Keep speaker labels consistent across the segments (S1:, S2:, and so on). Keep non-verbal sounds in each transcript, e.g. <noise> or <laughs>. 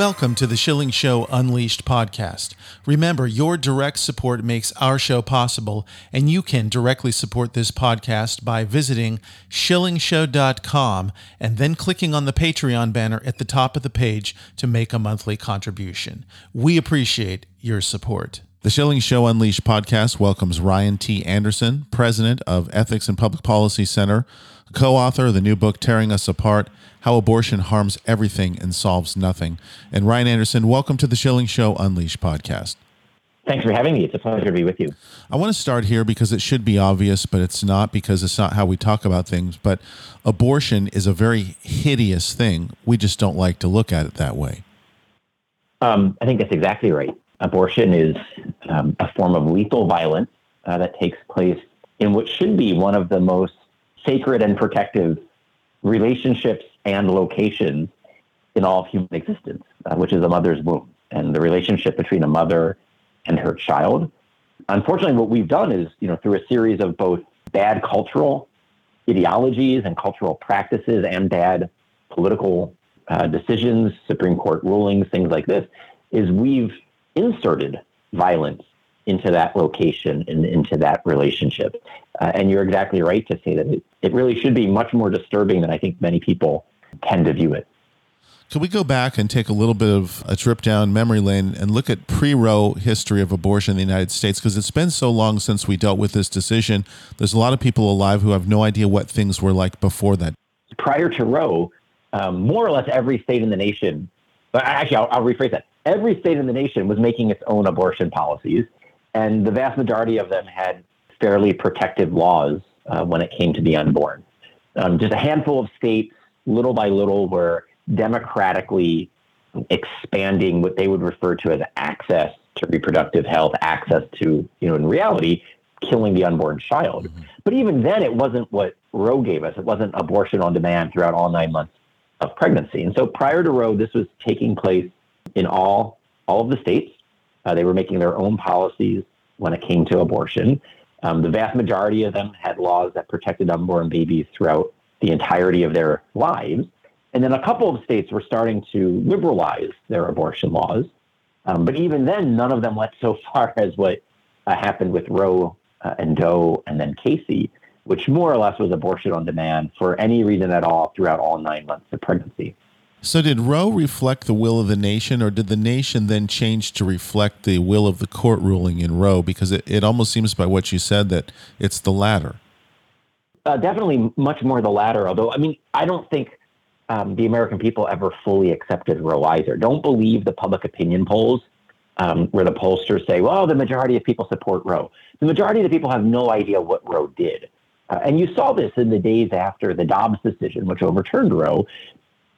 S1: Welcome to the Schilling Show Unleashed podcast. Remember, your direct support makes our show possible, and you can directly support this podcast by visiting schillingshow.com and then clicking on the Patreon banner at the top of the page to make a monthly contribution. We appreciate your support. The Schilling Show Unleashed podcast welcomes Ryan T. Anderson, president of Ethics and Public Policy Center, co author of the new book, Tearing Us Apart how Abortion Harms Everything and Solves Nothing. And Ryan Anderson, welcome to the Schilling Show Unleashed podcast.
S2: Thanks for having me. It's a pleasure to be with you.
S1: I want to start here because it should be obvious, but it's not because it's not how we talk about things. But abortion is a very hideous thing. We just don't like to look at it that way.
S2: Um, I think that's exactly right. Abortion is um, a form of lethal violence uh, that takes place in what should be one of the most sacred and protective relationships and locations in all of human existence, uh, which is a mother's womb and the relationship between a mother and her child. Unfortunately, what we've done is, you know, through a series of both bad cultural ideologies and cultural practices and bad political uh, decisions, Supreme Court rulings, things like this, is we've inserted violence into that location and into that relationship. Uh, and you're exactly right to say that it, it really should be much more disturbing than I think many people tend to view it.
S1: Can we go back and take a little bit of a trip down memory lane and look at pre-Roe history of abortion in the United States? Because it's been so long since we dealt with this decision. There's a lot of people alive who have no idea what things were like before that.
S2: Prior to Roe, um, more or less every state in the nation, but actually, I'll, I'll rephrase that. Every state in the nation was making its own abortion policies, and the vast majority of them had fairly protective laws uh, when it came to the unborn. Um, just a handful of states little by little were democratically expanding what they would refer to as access to reproductive health, access to, you know, in reality, killing the unborn child. Mm-hmm. But even then, it wasn't what Roe gave us. It wasn't abortion on demand throughout all nine months of pregnancy. And so prior to Roe, this was taking place in all all of the states. Uh, they were making their own policies when it came to abortion. Um, the vast majority of them had laws that protected unborn babies throughout the entirety of their lives. And then a couple of states were starting to liberalize their abortion laws. Um, but even then, none of them went so <laughs> far as what uh, happened with Roe uh, and Doe and then Casey, which more or less was abortion on demand for any reason at all throughout all nine months of pregnancy.
S1: So, did Roe reflect the will of the nation, or did the nation then change to reflect the will of the court ruling in Roe? Because it, it almost seems by what you said that it's the latter.
S2: Uh, definitely much more the latter. Although, I mean, I don't think um, the American people ever fully accepted Roe either. Don't believe the public opinion polls um, where the pollsters say, well, the majority of people support Roe. The majority of the people have no idea what Roe did. Uh, and you saw this in the days after the Dobbs decision, which overturned Roe.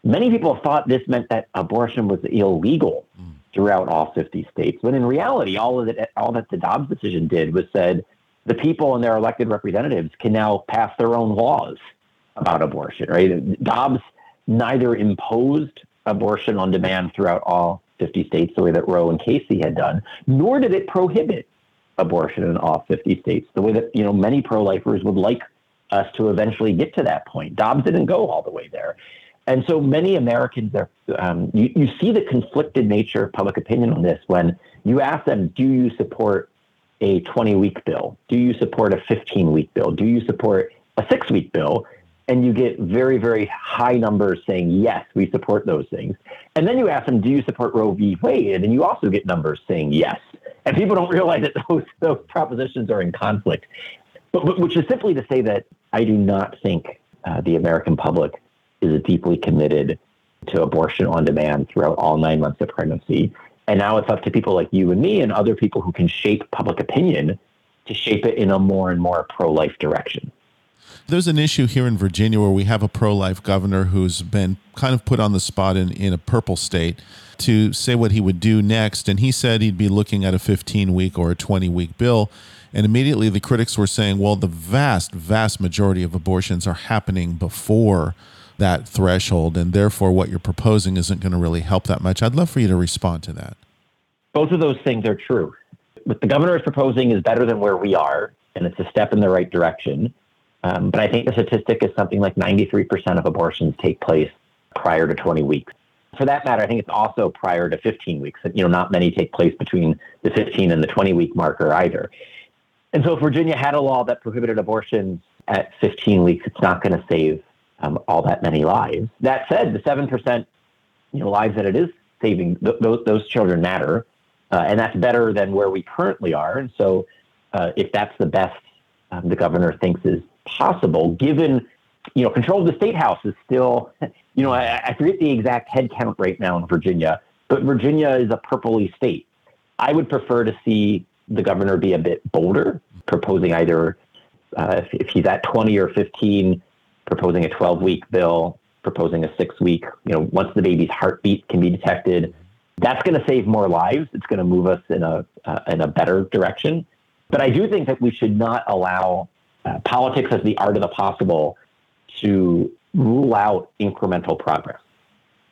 S2: Many people thought this meant that abortion was illegal throughout all 50 states, when in reality, all of all that the Dobbs decision did was said the people and their elected representatives can now pass their own laws about abortion, right? Dobbs neither imposed abortion on demand throughout all 50 states the way that Roe and Casey had done, nor did it prohibit abortion in all 50 states the way that, you know, many pro-lifers would like us to eventually get to that point. Dobbs didn't go all the way there. And so many Americans are, um, you, you see the conflicted nature of public opinion on this when you ask them, do you support a 20 week bill? Do you support a 15 week bill? Do you support a six week bill? And you get very, very high numbers saying, yes, we support those things. And then you ask them, do you support Roe v. Wade? And you also get numbers saying yes. And people don't realize that <laughs> those, those propositions are in conflict. But, but which is simply to say that I do not think uh, the American public is deeply committed to abortion on demand throughout all nine months of pregnancy. And now it's up to people like you and me and other people who can shape public opinion to shape it in a more and more pro life direction.
S1: There's an issue here in Virginia where we have a pro life governor who's been kind of put on the spot in, in a purple state to say what he would do next. And he said he'd be looking at a 15 week or a 20 week bill. And immediately the critics were saying, well, the vast, vast majority of abortions are happening before that threshold. And therefore, what you're proposing isn't going to really help that much. I'd love for you to respond to that.
S2: Both of those things are true. What the governor is proposing is better than where we are, and it's a step in the right direction. Um, but I think the statistic is something like 93% of abortions take place prior to 20 weeks. For that matter, I think it's also prior to 15 weeks. You know, not many take place between the 15 and the 20 week marker either. And so if Virginia had a law that prohibited abortions at 15 weeks, it's not going to save um, all that many lives. That said, the 7% you know, lives that it is saving, th- those, those children matter. Uh, and that's better than where we currently are. And so uh, if that's the best um, the governor thinks is possible, given, you know, control of the state house is still, <laughs> you know, I, I forget the exact head count right now in Virginia, but Virginia is a purpley state. I would prefer to see the governor be a bit bolder, proposing either uh, if, if he's at 20 or 15, proposing a 12 week bill, proposing a six week, you know, once the baby's heartbeat can be detected. That's going to save more lives. It's going to move us in a uh, in a better direction. But I do think that we should not allow uh, politics as the art of the possible to rule out incremental progress.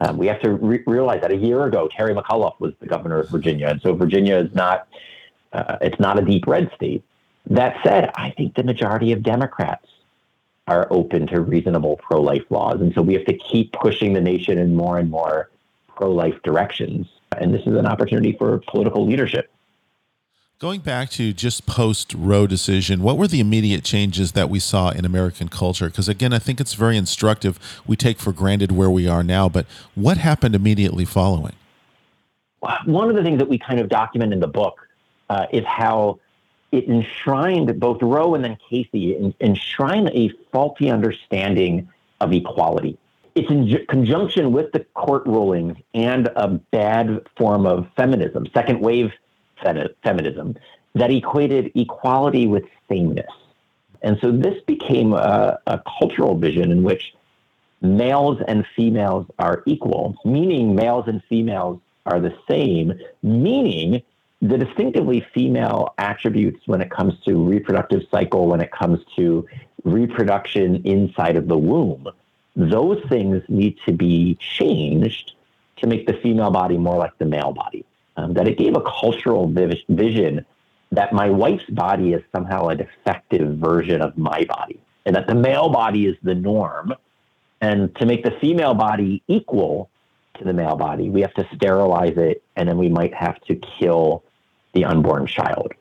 S2: Um, we have to re- realize that a year ago, Terry McAuliffe was the governor of Virginia, and so Virginia is not uh, it's not a deep red state. That said, I think the majority of Democrats are open to reasonable pro life laws. And so we have to keep pushing the nation in more and more pro life directions. And this is an opportunity for political leadership.
S1: Going back to just post Roe decision, what were the immediate changes that we saw in American culture? Because again, I think it's very instructive. We take for granted where we are now, but what happened immediately following?
S2: One of the things that we kind of document in the book uh, is how it enshrined both Roe and then Casey enshrined a faulty understanding of equality. It's in conjunction with the court rulings and a bad form of feminism, second wave feminism, that equated equality with sameness. And so this became a, a cultural vision in which males and females are equal, meaning males and females are the same, meaning the distinctively female attributes when it comes to reproductive cycle, when it comes to reproduction inside of the womb, those things need to be changed to make the female body more like the male body. Um, that it gave a cultural vision that my wife's body is somehow a defective version of my body, and that the male body is the norm. And to make the female body equal to the male body, we have to sterilize it, and then we might have to kill the unborn child.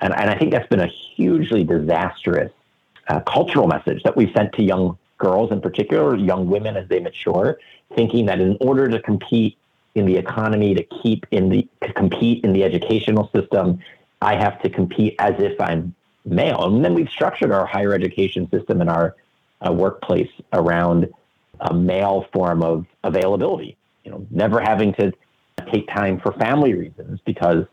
S2: And, and I think that's been a hugely disastrous uh, cultural message that we've sent to young girls in particular, young women as they mature, thinking that in order to compete in the economy, to keep in the to compete in the educational system, I have to compete as if I'm male. And then we've structured our higher education system and our uh, workplace around a male form of availability. You know, never having to take time for family reasons because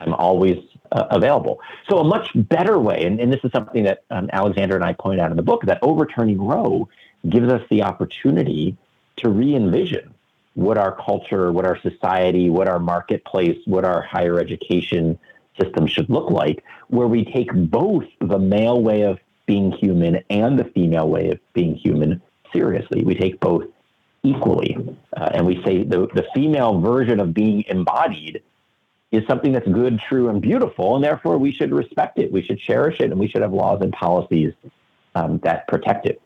S2: I'm always uh, available. So a much better way, and, and this is something that um, Alexandra and I point out in the book, that overturning Roe gives us the opportunity to re-envision what our culture, what our society, what our marketplace, what our higher education system should look like, where we take both the male way of being human and the female way of being human seriously. We take both equally. Uh, and we say the, the female version of being embodied is something that's good, true, and beautiful, and therefore we should respect it, we should cherish it, and we should have laws and policies um, that protect it.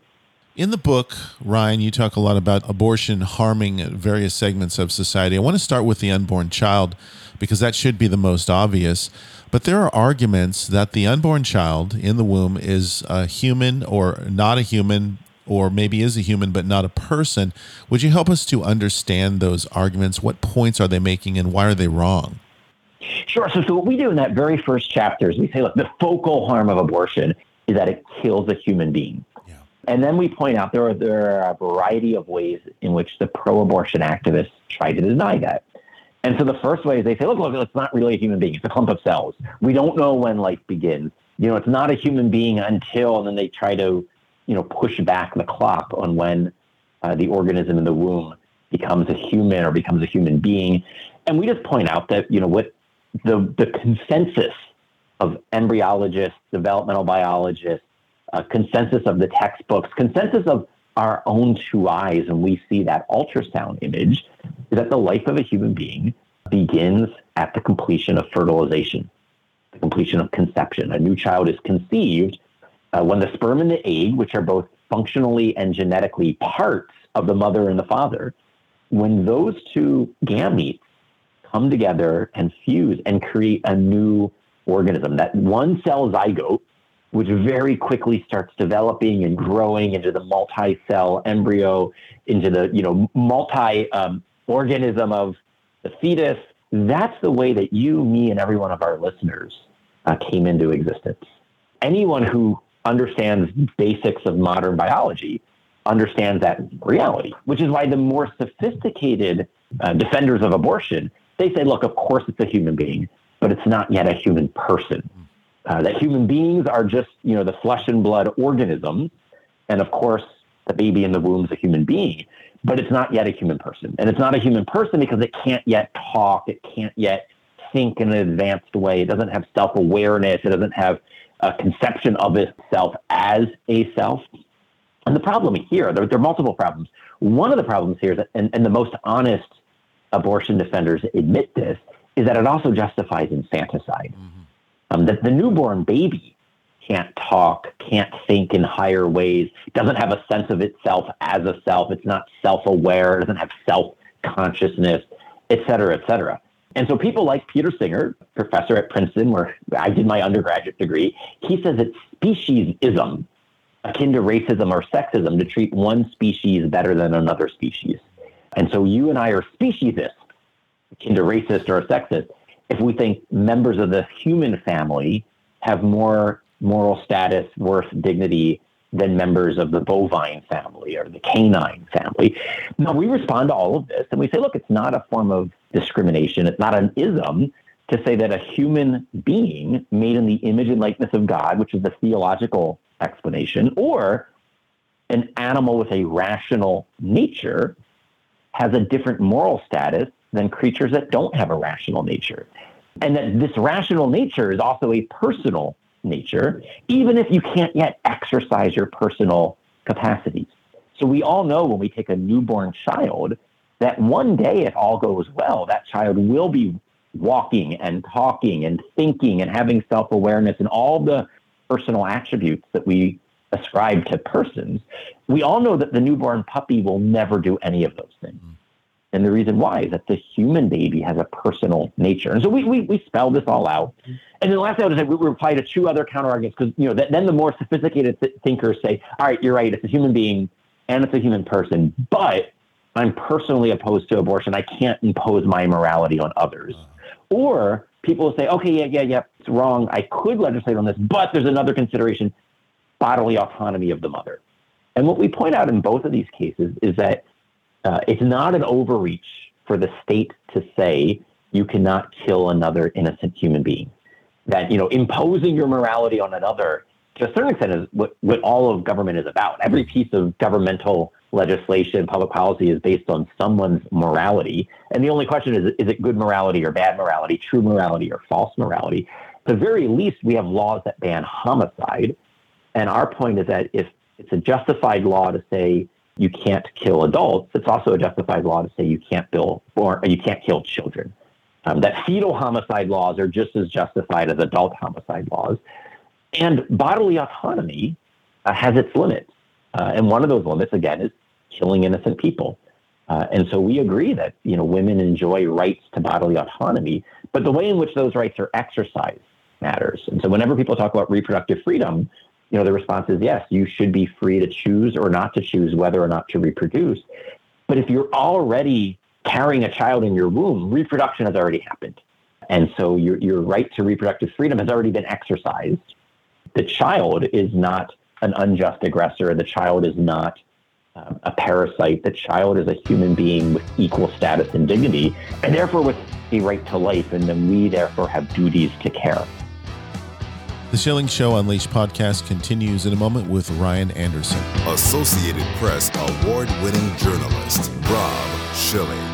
S1: In the book, Ryan, you talk a lot about abortion harming various segments of society. I want to start with the unborn child because that should be the most obvious. But there are arguments that the unborn child in the womb is a human or not a human, or maybe is a human but not a person. Would you help us to understand those arguments? What points are they making and why are they wrong?
S2: Sure. So, so what we do in that very first chapter is we say, look, the focal harm of abortion is that it kills a human being. Yeah. And then we point out there are, there are a variety of ways in which the pro-abortion activists try to deny that. And so the first way is they say, look, look, it's not really a human being. It's a clump of cells. We don't know when life begins. You know, it's not a human being until, and then they try to you know, push back the clock on when uh, the organism in the womb becomes a human or becomes a human being. And we just point out that, you know, what the, the consensus of embryologists, developmental biologists, uh, consensus of the textbooks, consensus of our own two eyes, and we see that ultrasound image, is that the life of a human being begins at the completion of fertilization, the completion of conception. A new child is conceived uh, when the sperm and the egg, which are both functionally and genetically parts of the mother and the father, when those two gametes come together and fuse and create a new organism, that one cell zygote, which very quickly starts developing and growing into the multi-cell embryo, into the you know multi um, organism of the fetus. That's the way that you, me, and every one of our listeners uh, came into existence. Anyone who understands basics of modern biology understands that reality, which is why the more sophisticated uh, defenders of abortion, they say, look, of course it's a human being, but it's not yet a human person. Uh, that human beings are just, you know, the flesh and blood organism. And of course, the baby in the womb is a human being, but it's not yet a human person. And it's not a human person because it can't yet talk. It can't yet think in an advanced way. It doesn't have self awareness. It doesn't have a conception of itself as a self. And the problem here, there, there are multiple problems. One of the problems here is that, and, and the most honest abortion defenders admit this, is that it also justifies infanticide. Mm-hmm. Um, that the newborn baby can't talk, can't think in higher ways, doesn't have a sense of itself as a self, it's not self aware, doesn't have self consciousness, et cetera, et cetera. And so people like Peter Singer, professor at Princeton, where I did my undergraduate degree, he says it's speciesism, akin to racism or sexism, to treat one species better than another species. And so you and I are speciesists, akin to racist or sexist, if we think members of the human family have more moral status, worth, dignity than members of the bovine family or the canine family. Now, we respond to all of this and we say, look, it's not a form of discrimination. It's not an ism to say that a human being made in the image and likeness of God, which is the theological explanation, or an animal with a rational nature has a different moral status than creatures that don't have a rational nature. And that this rational nature is also a personal nature, even if you can't yet exercise your personal capacities. So we all know when we take a newborn child that one day, if all goes well, that child will be walking and talking and thinking and having self awareness and all the personal attributes that we ascribe to persons. We all know that the newborn puppy will never do any of those things. Mm. And the reason why is that the human baby has a personal nature. And so we, we, we spell this all out. And then the last thing I would say, we reply to two other counter arguments because, you know, then the more sophisticated th- thinkers say, all right, you're right, it's a human being and it's a human person, but I'm personally opposed to abortion. I can't impose my morality on others. Or people will say, okay, yeah, yeah, yeah, it's wrong. I could legislate on this, but there's another consideration bodily autonomy of the mother. And what we point out in both of these cases is that uh, it's not an overreach for the state to say you cannot kill another innocent human being. That you know, imposing your morality on another to a certain extent is what, what all of government is about. Every piece of governmental legislation, public policy is based on someone's morality. And the only question is is it good morality or bad morality, true morality or false morality? At the very least, we have laws that ban homicide. And our point is that if it's a justified law to say you can't kill adults, it's also a justified law to say you can't bill or you can't kill children. Um, that fetal homicide laws are just as justified as adult homicide laws. And bodily autonomy uh, has its limits. Uh, and one of those limits, again, is killing innocent people. Uh, and so we agree that you know women enjoy rights to bodily autonomy, but the way in which those rights are exercised matters. And so whenever people talk about reproductive freedom, you know, the response is yes, you should be free to choose or not to choose whether or not to reproduce. But if you're already carrying a child in your womb, reproduction has already happened. And so your, your right to reproductive freedom has already been exercised. The child is not an unjust aggressor. The child is not um, a parasite. The child is a human being with equal status and dignity, and therefore with a right to life. And then we therefore have duties to care.
S1: The Schilling Show Unleashed podcast continues in a moment with Ryan Anderson.
S3: Associated Press award winning journalist, Rob Schilling.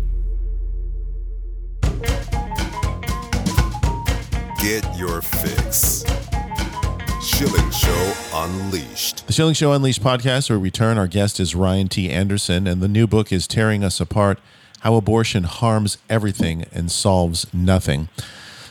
S3: Get your fix. Schilling Show Unleashed.
S1: The Schilling Show Unleashed podcast will return. Our guest is Ryan T. Anderson, and the new book is Tearing Us Apart How Abortion Harms Everything and Solves Nothing.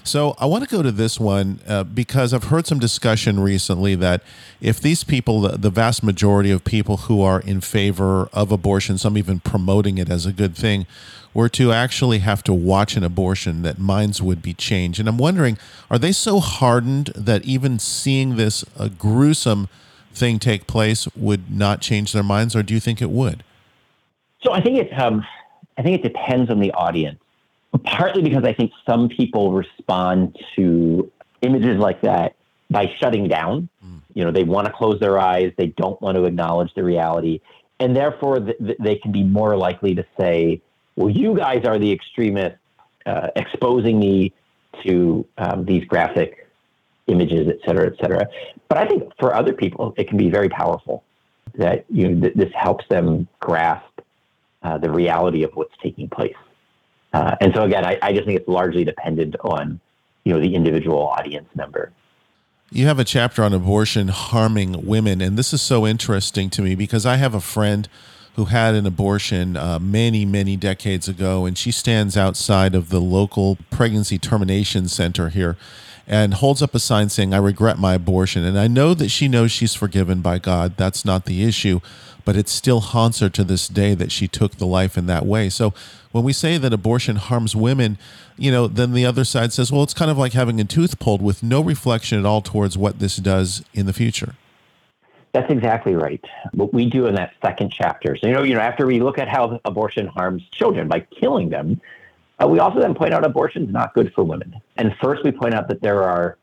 S1: So I want to go to this one uh, because I've heard some discussion recently that if these people, the, the vast majority of people who are in favor of abortion, some even promoting it as a good thing, were to actually have to watch an abortion, that minds would be changed. And I'm wondering, are they so hardened that even seeing this a gruesome thing take place would not change their minds, or do you think it would?
S2: So I think it, um, I think it depends on the audience. Partly because I think some people respond to images like that by shutting down. Mm. You know, they want to close their eyes. They don't want to acknowledge the reality, and therefore th- they can be more likely to say, well, you guys are the extremists uh, exposing me to um, these graphic images, et cetera, et cetera. But I think for other people, it can be very powerful that you know, th- this helps them grasp uh, the reality of what's taking place. Uh, and so again, I, I just think it's largely dependent on you know the individual audience member.
S1: You have a chapter on abortion harming women, and this is so interesting to me because I have a friend who had an abortion uh, many, many decades ago, and she stands outside of the local pregnancy termination center here and holds up a sign saying, I regret my abortion. And I know that she knows she's forgiven by God. That's not the issue, but it still haunts her to this day that she took the life in that way. So when we say that abortion harms women, you know, then the other side says, well, it's kind of like having a tooth pulled with no reflection at all towards what this does in the future.
S2: That's exactly right. What we do in that second chapter. So, you know, you know, after we look at how abortion harms children by killing them, uh, we also then point out abortion is not good for women. And first, we point out that there are,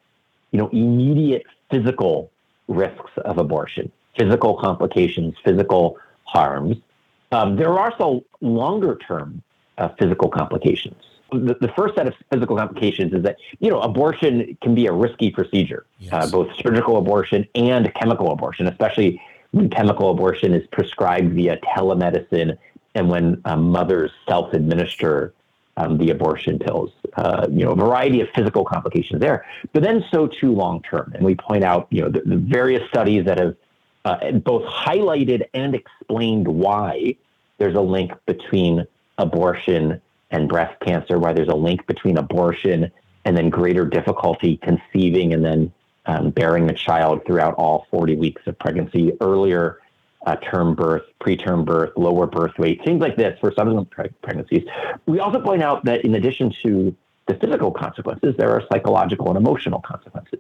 S2: you know, immediate physical risks of abortion, physical complications, physical harms. Um, there are also longer term uh, physical complications the, the, first set of physical complications is that you know abortion can be a risky procedure, uh, yes. uh, both surgical abortion and chemical abortion, especially when chemical abortion is prescribed via telemedicine and when um, mothers self-administer um, the abortion pills. Uh, you know, a variety of physical complications there, but then so too long term. And we point out you know the, the various studies that have uh, both highlighted and explained why there's a link between abortion and breast cancer, why there's a link between abortion and then greater difficulty conceiving and then um, bearing a child throughout all 40 weeks of pregnancy, earlier uh, term birth, preterm birth, lower birth weight, things like this for subsequent pre- pregnancies. We also point out that in addition to the physical consequences, there are psychological and emotional consequences.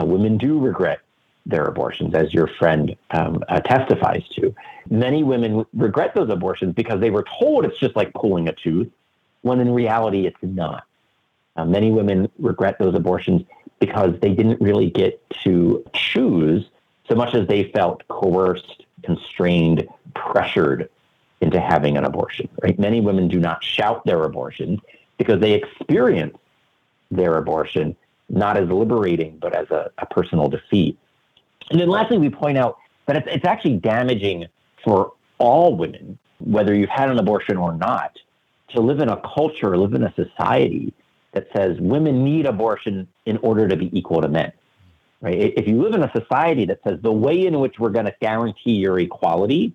S2: Uh, women do regret their abortions, as your friend um, uh, testifies to. Many women regret those abortions because they were told it's just like pulling a tooth when in reality it's not. Uh, many women regret those abortions because they didn't really get to choose so much as they felt coerced, constrained, pressured into having an abortion. Right? Many women do not shout their abortion because they experience their abortion not as liberating, but as a, a personal defeat. And then lastly, we point out that it's, it's actually damaging for all women, whether you've had an abortion or not, to live in a culture, live in a society that says women need abortion in order to be equal to men. right? If you live in a society that says the way in which we're going to guarantee your equality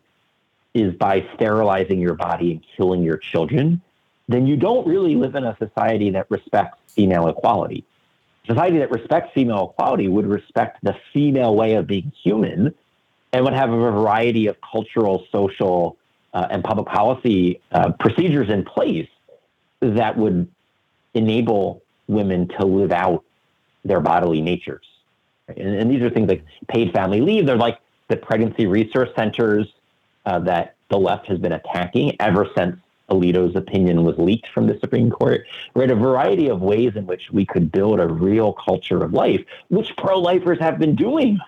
S2: is by sterilizing your body and killing your children, then you don't really live in a society that respects female equality. Society that respects female equality would respect the female way of being human and would have a variety of cultural, social, uh, and public policy uh, procedures in place that would enable women to live out their bodily natures. And, and, these are things like paid family leave. They're like the pregnancy resource centers uh, that the left has been attacking ever since Alito's opinion was leaked from the Supreme Court. Right, a variety of ways in which we could build a real culture of life, which pro-lifers have been doing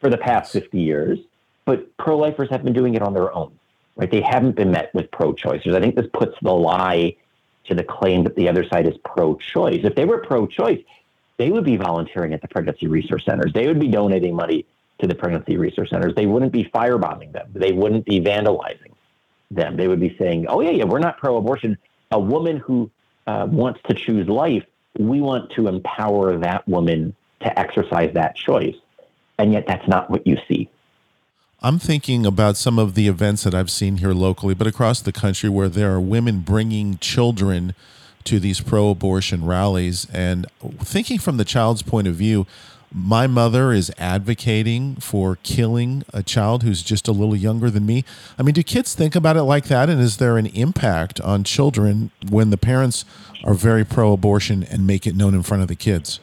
S2: for the past 50 years, but pro-lifers have been doing it on their own. Right, they haven't been met with pro-choicers. I think this puts the lie to the claim that the other side is pro-choice. If they were pro-choice, they would be volunteering at the pregnancy resource centers. They would be donating money to the pregnancy resource centers. They wouldn't be firebombing them. They wouldn't be vandalizing them. They would be saying, "Oh yeah, yeah, we're not pro-abortion. A woman who uh, wants to choose life, we want to empower that woman to exercise that choice." And yet, that's not what you see.
S1: I'm thinking about some of the events that I've seen here locally, but across the country, where there are women bringing children to these pro abortion rallies. And thinking from the child's point of view, my mother is advocating for killing a child who's just a little younger than me. I mean, do kids think about it like that? And is there an impact on children when the parents are very pro abortion and make it known in front of the kids?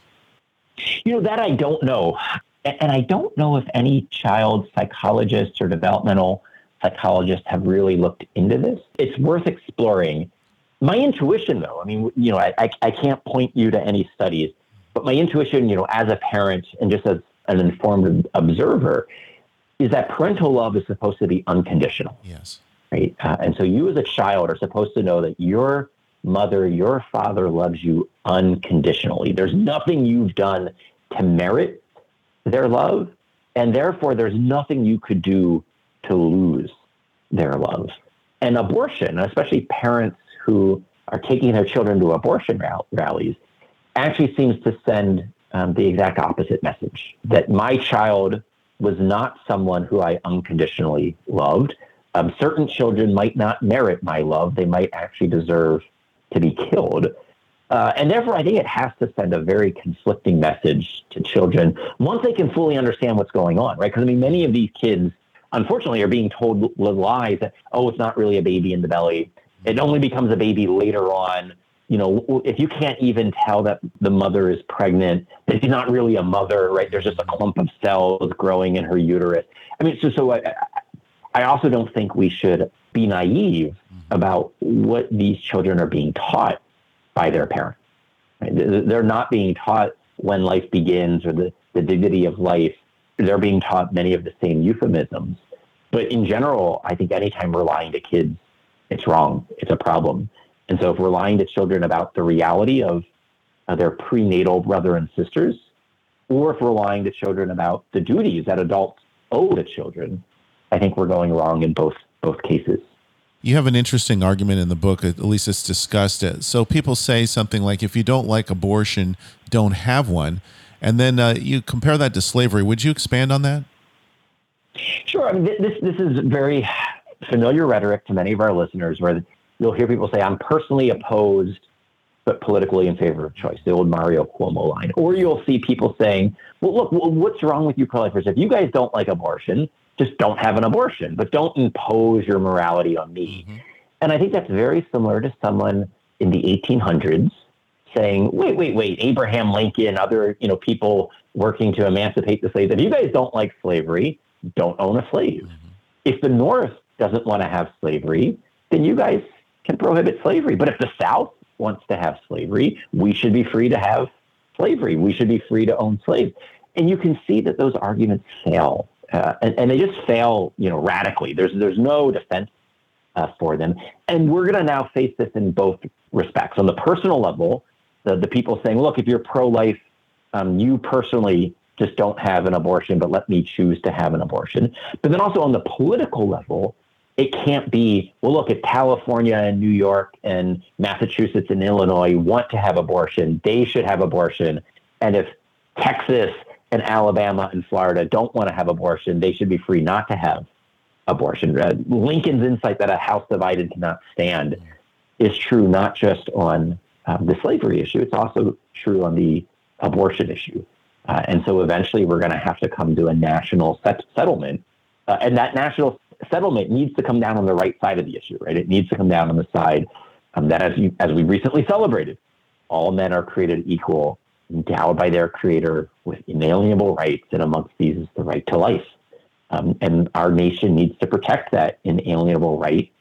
S2: You know, that I don't know. And I don't know if any child psychologists or developmental psychologists have really looked into this. It's worth exploring my intuition, though, I mean, you know, I, I can't point you to any studies, but my intuition, you know, as a parent and just as an informed observer, is that parental love is supposed to be unconditional.
S1: Yes.
S2: Right. Uh, and so you as a child are supposed to know that your mother, your father loves you unconditionally. There's nothing you've done to merit their love. And therefore, there's nothing you could do to lose their love. And abortion, especially parents who are taking their children to abortion rallies actually seems to send um, the exact opposite message that my child was not someone who I unconditionally loved. Um, certain children might not merit my love, they might actually deserve to be killed. Uh, and therefore, I think it has to send a very conflicting message to children once they can fully understand what's going on, right? Because I mean, many of these kids, unfortunately, are being told lies that, oh, it's not really a baby in the belly. It only becomes a baby later on. You know, if you can't even tell that the mother is pregnant, that she's not really a mother, right? There's just a clump of cells growing in her uterus. I mean, so so I, I also don't think we should be naive mm-hmm. about what these children are being taught by their parents. Right? They're not being taught when life begins or the, the dignity of life. They're being taught many of the same euphemisms. But in general, I think anytime we're lying to kids it's wrong. It's a problem. And so if we're lying to children about the reality of uh, their prenatal brother and sisters, or if we're lying to children about the duties that adults owe to children, I think we're going wrong in both both cases.
S1: You have an interesting argument in the book, at least it's discussed. It. So people say something like, if you don't like abortion, don't have one. And then uh, you compare that to slavery. Would you expand on that?
S2: Sure. I mean, this, this is very familiar rhetoric to many of our listeners where you'll hear people say, I'm personally opposed, but politically in favor of choice, the old Mario Cuomo line. Or you'll see people saying, well, look, what's wrong with you pro-lifers? If you guys don't like abortion, just don't have an abortion, but don't impose your morality on me. Mm-hmm. And I think that's very similar to someone in the 1800s saying, wait, wait, wait, Abraham Lincoln, other you know people working to emancipate the slaves. If you guys don't like slavery, don't own a slave. Mm-hmm. If the North doesn't want to have slavery, then you guys can prohibit slavery. But if the South wants to have slavery, we should be free to have slavery. We should be free to own slaves. And you can see that those arguments fail, uh, and, and, they just fail, you know, radically. There's there's no defense uh, for them, and we're going to now face this in both respects. On the personal level, the the people saying, "Look, if you're pro-life, um, you personally just don't have an abortion, but let me choose to have an abortion." But then also on the political level, it can't be, well, look, if California and New York and Massachusetts and Illinois want to have abortion, they should have abortion. And if Texas and Alabama and Florida don't want to have abortion, they should be free not to have abortion. Uh, Lincoln's insight that a house divided cannot stand is true not just on um, the slavery issue, it's also true on the abortion issue. Uh, and so eventually we're going to have to come to a national set- settlement. Uh, and that national settlement needs to come down on the right side of the issue, right? It needs to come down on the side um, that, as, you, as we recently celebrated, all men are created equal, endowed by their creator with inalienable rights, and amongst these is the right to life. Um, and our nation needs to protect that inalienable right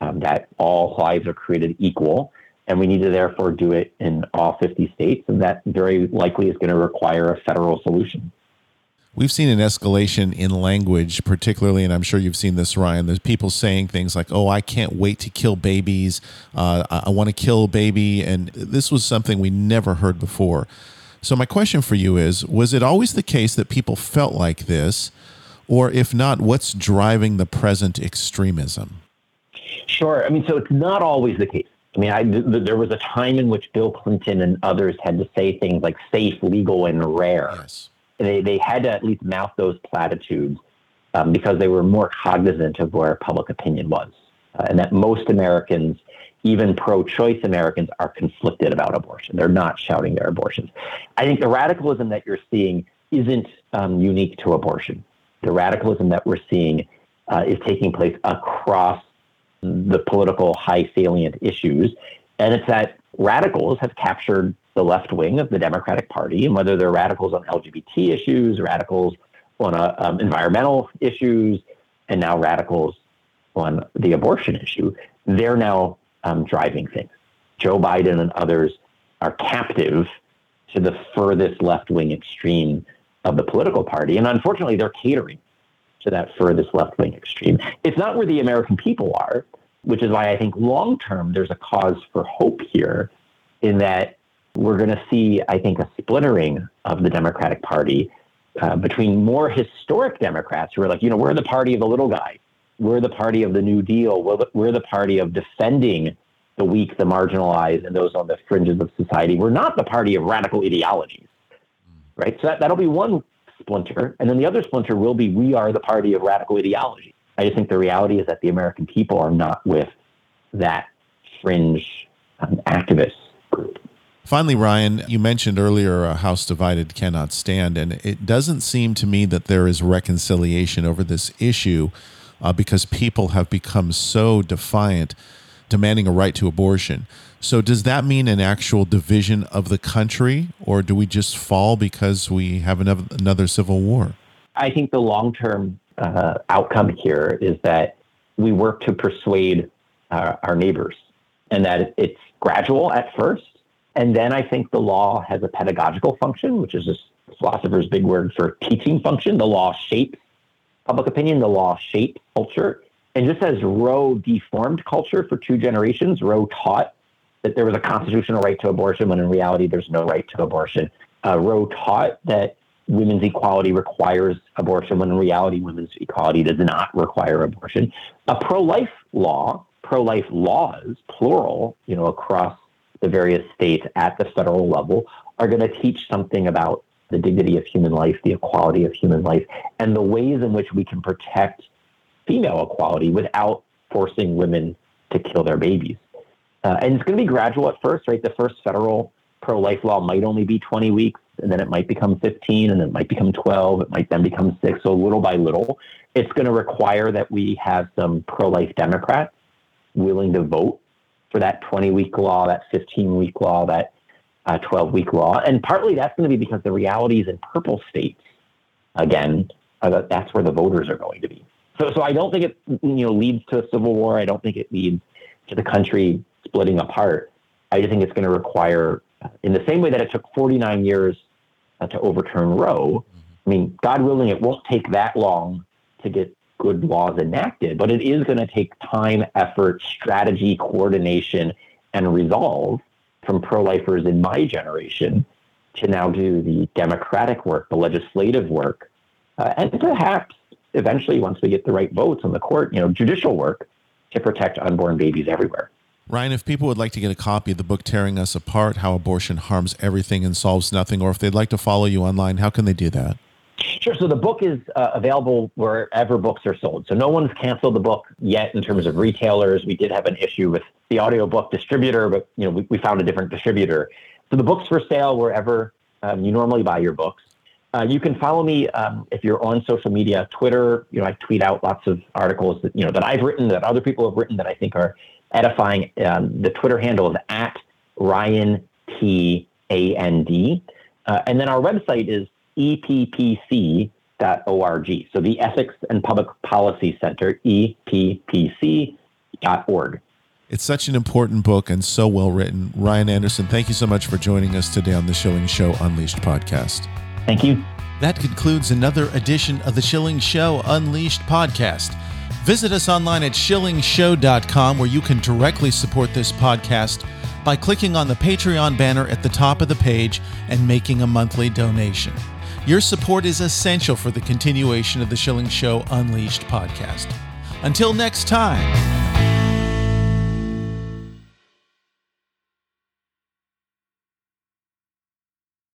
S2: um, that all lives are created equal. And we need to therefore do it in all 50 states. And that very likely is going to require a federal solution.
S1: We've seen an escalation in language, particularly, and I'm sure you've seen this, Ryan. There's people saying things like, "Oh, I can't wait to kill babies. Uh, I, I want to kill a baby," and this was something we never heard before. So, my question for you is: Was it always the case that people felt like this, or if not, what's driving the present extremism?
S2: Sure. I mean, so it's not always the case. I mean, I, th- there was a time in which Bill Clinton and others had to say things like safe, legal, and rare.
S1: Yes.
S2: They, they had to at least mouth those platitudes um, because they were more cognizant of where public opinion was. Uh, and that most Americans, even pro choice Americans, are conflicted about abortion. They're not shouting their abortions. I think the radicalism that you're seeing isn't um, unique to abortion. The radicalism that we're seeing uh, is taking place across the political high salient issues. And it's that radicals have captured the left wing of the Democratic Party, and whether they're radicals on LGBT issues, radicals on uh, um, environmental issues, and now radicals on the abortion issue, they're now um, driving things. Joe Biden and others are captive to the furthest left wing extreme of the political party. And unfortunately, they're catering to that furthest left wing extreme. It's not where the American people are, which is why I think long term there's a cause for hope here in that we're going to see, I think, a splintering of the Democratic Party uh, between more historic Democrats who are like, you know, we're the party of the little guy. We're the party of the New Deal. We're the, we're the party of defending the weak, the marginalized, and those on the fringes of society. We're not the party of radical ideologies, right? So that, that'll be one splinter. And then the other splinter will be we are the party of radical ideology. I just think the reality is that the American people are not with that fringe um, activist group.
S1: Finally, Ryan, you mentioned earlier a house divided cannot stand, and it doesn't seem to me that there is reconciliation over this issue uh, because people have become so defiant, demanding a right to abortion. So, does that mean an actual division of the country, or do we just fall because we have another, another civil war?
S2: I think the long term uh, outcome here is that we work to persuade uh, our neighbors and that it's gradual at first. And then I think the law has a pedagogical function, which is a philosopher's big word for teaching function. The law shapes public opinion, the law shapes culture. And just as Roe deformed culture for two generations, Roe taught that there was a constitutional right to abortion when in reality there's no right to abortion. Uh, Roe taught that women's equality requires abortion when in reality women's equality does not require abortion. A pro-life law, pro-life laws, plural, you know, across the various states at the federal level are going to teach something about the dignity of human life, the equality of human life, and the ways in which we can protect female equality without forcing women to kill their babies. Uh, and it's going to be gradual at first, right? The first federal pro life law might only be 20 weeks, and then it might become 15, and then it might become 12, it might then become six. So little by little, it's going to require that we have some pro life Democrats willing to vote for that 20 week law, that 15 week law, that 12 uh, week law. And partly that's going to be because the reality is in purple states, again, that that's where the voters are going to be. So, so I don't think it you know leads to a civil war. I don't think it leads to the country splitting apart. I just think it's going to require, in the same way that it took 49 years to overturn Roe. I mean, God willing, it won't take that long to get good laws enacted, but it is going to take time, effort, strategy, coordination, and resolve from pro lifers in my generation to now do the democratic work, the legislative work, uh, and perhaps eventually, once we get the right votes on the court, you know, judicial work to protect unborn babies everywhere.
S1: Ryan, if people would like to get a copy of the book Tearing Us Apart How Abortion Harms Everything and Solves Nothing, or if they'd like to follow you online, how can they do that?
S2: Sure. So the book is uh, available wherever books are sold. So no one's canceled the book yet in terms of retailers. We did have an issue with the audiobook distributor, but you know we, we found a different distributor. So the book's for sale wherever um, you normally buy your books. Uh, you can follow me um, if you're on social media, Twitter. You know, I tweet out lots of articles that you know that I've written, that other people have written, that I think are edifying. Um, the Twitter handle is at Ryan T A N D, uh, and then our website is eppc.org. So the Ethics and Public Policy Center, eppc.org.
S1: It's such an important book and so well written. Ryan Anderson, thank you so much for joining us today on the Schilling Show Unleashed podcast.
S2: Thank you.
S1: That concludes another edition of the Schilling Show Unleashed podcast. Visit us online at schillingshow.com where you can directly support this podcast by clicking on the Patreon banner at the top of the page and making a monthly donation. Your support is essential for the continuation of the Schilling Show Unleashed podcast. Until next time,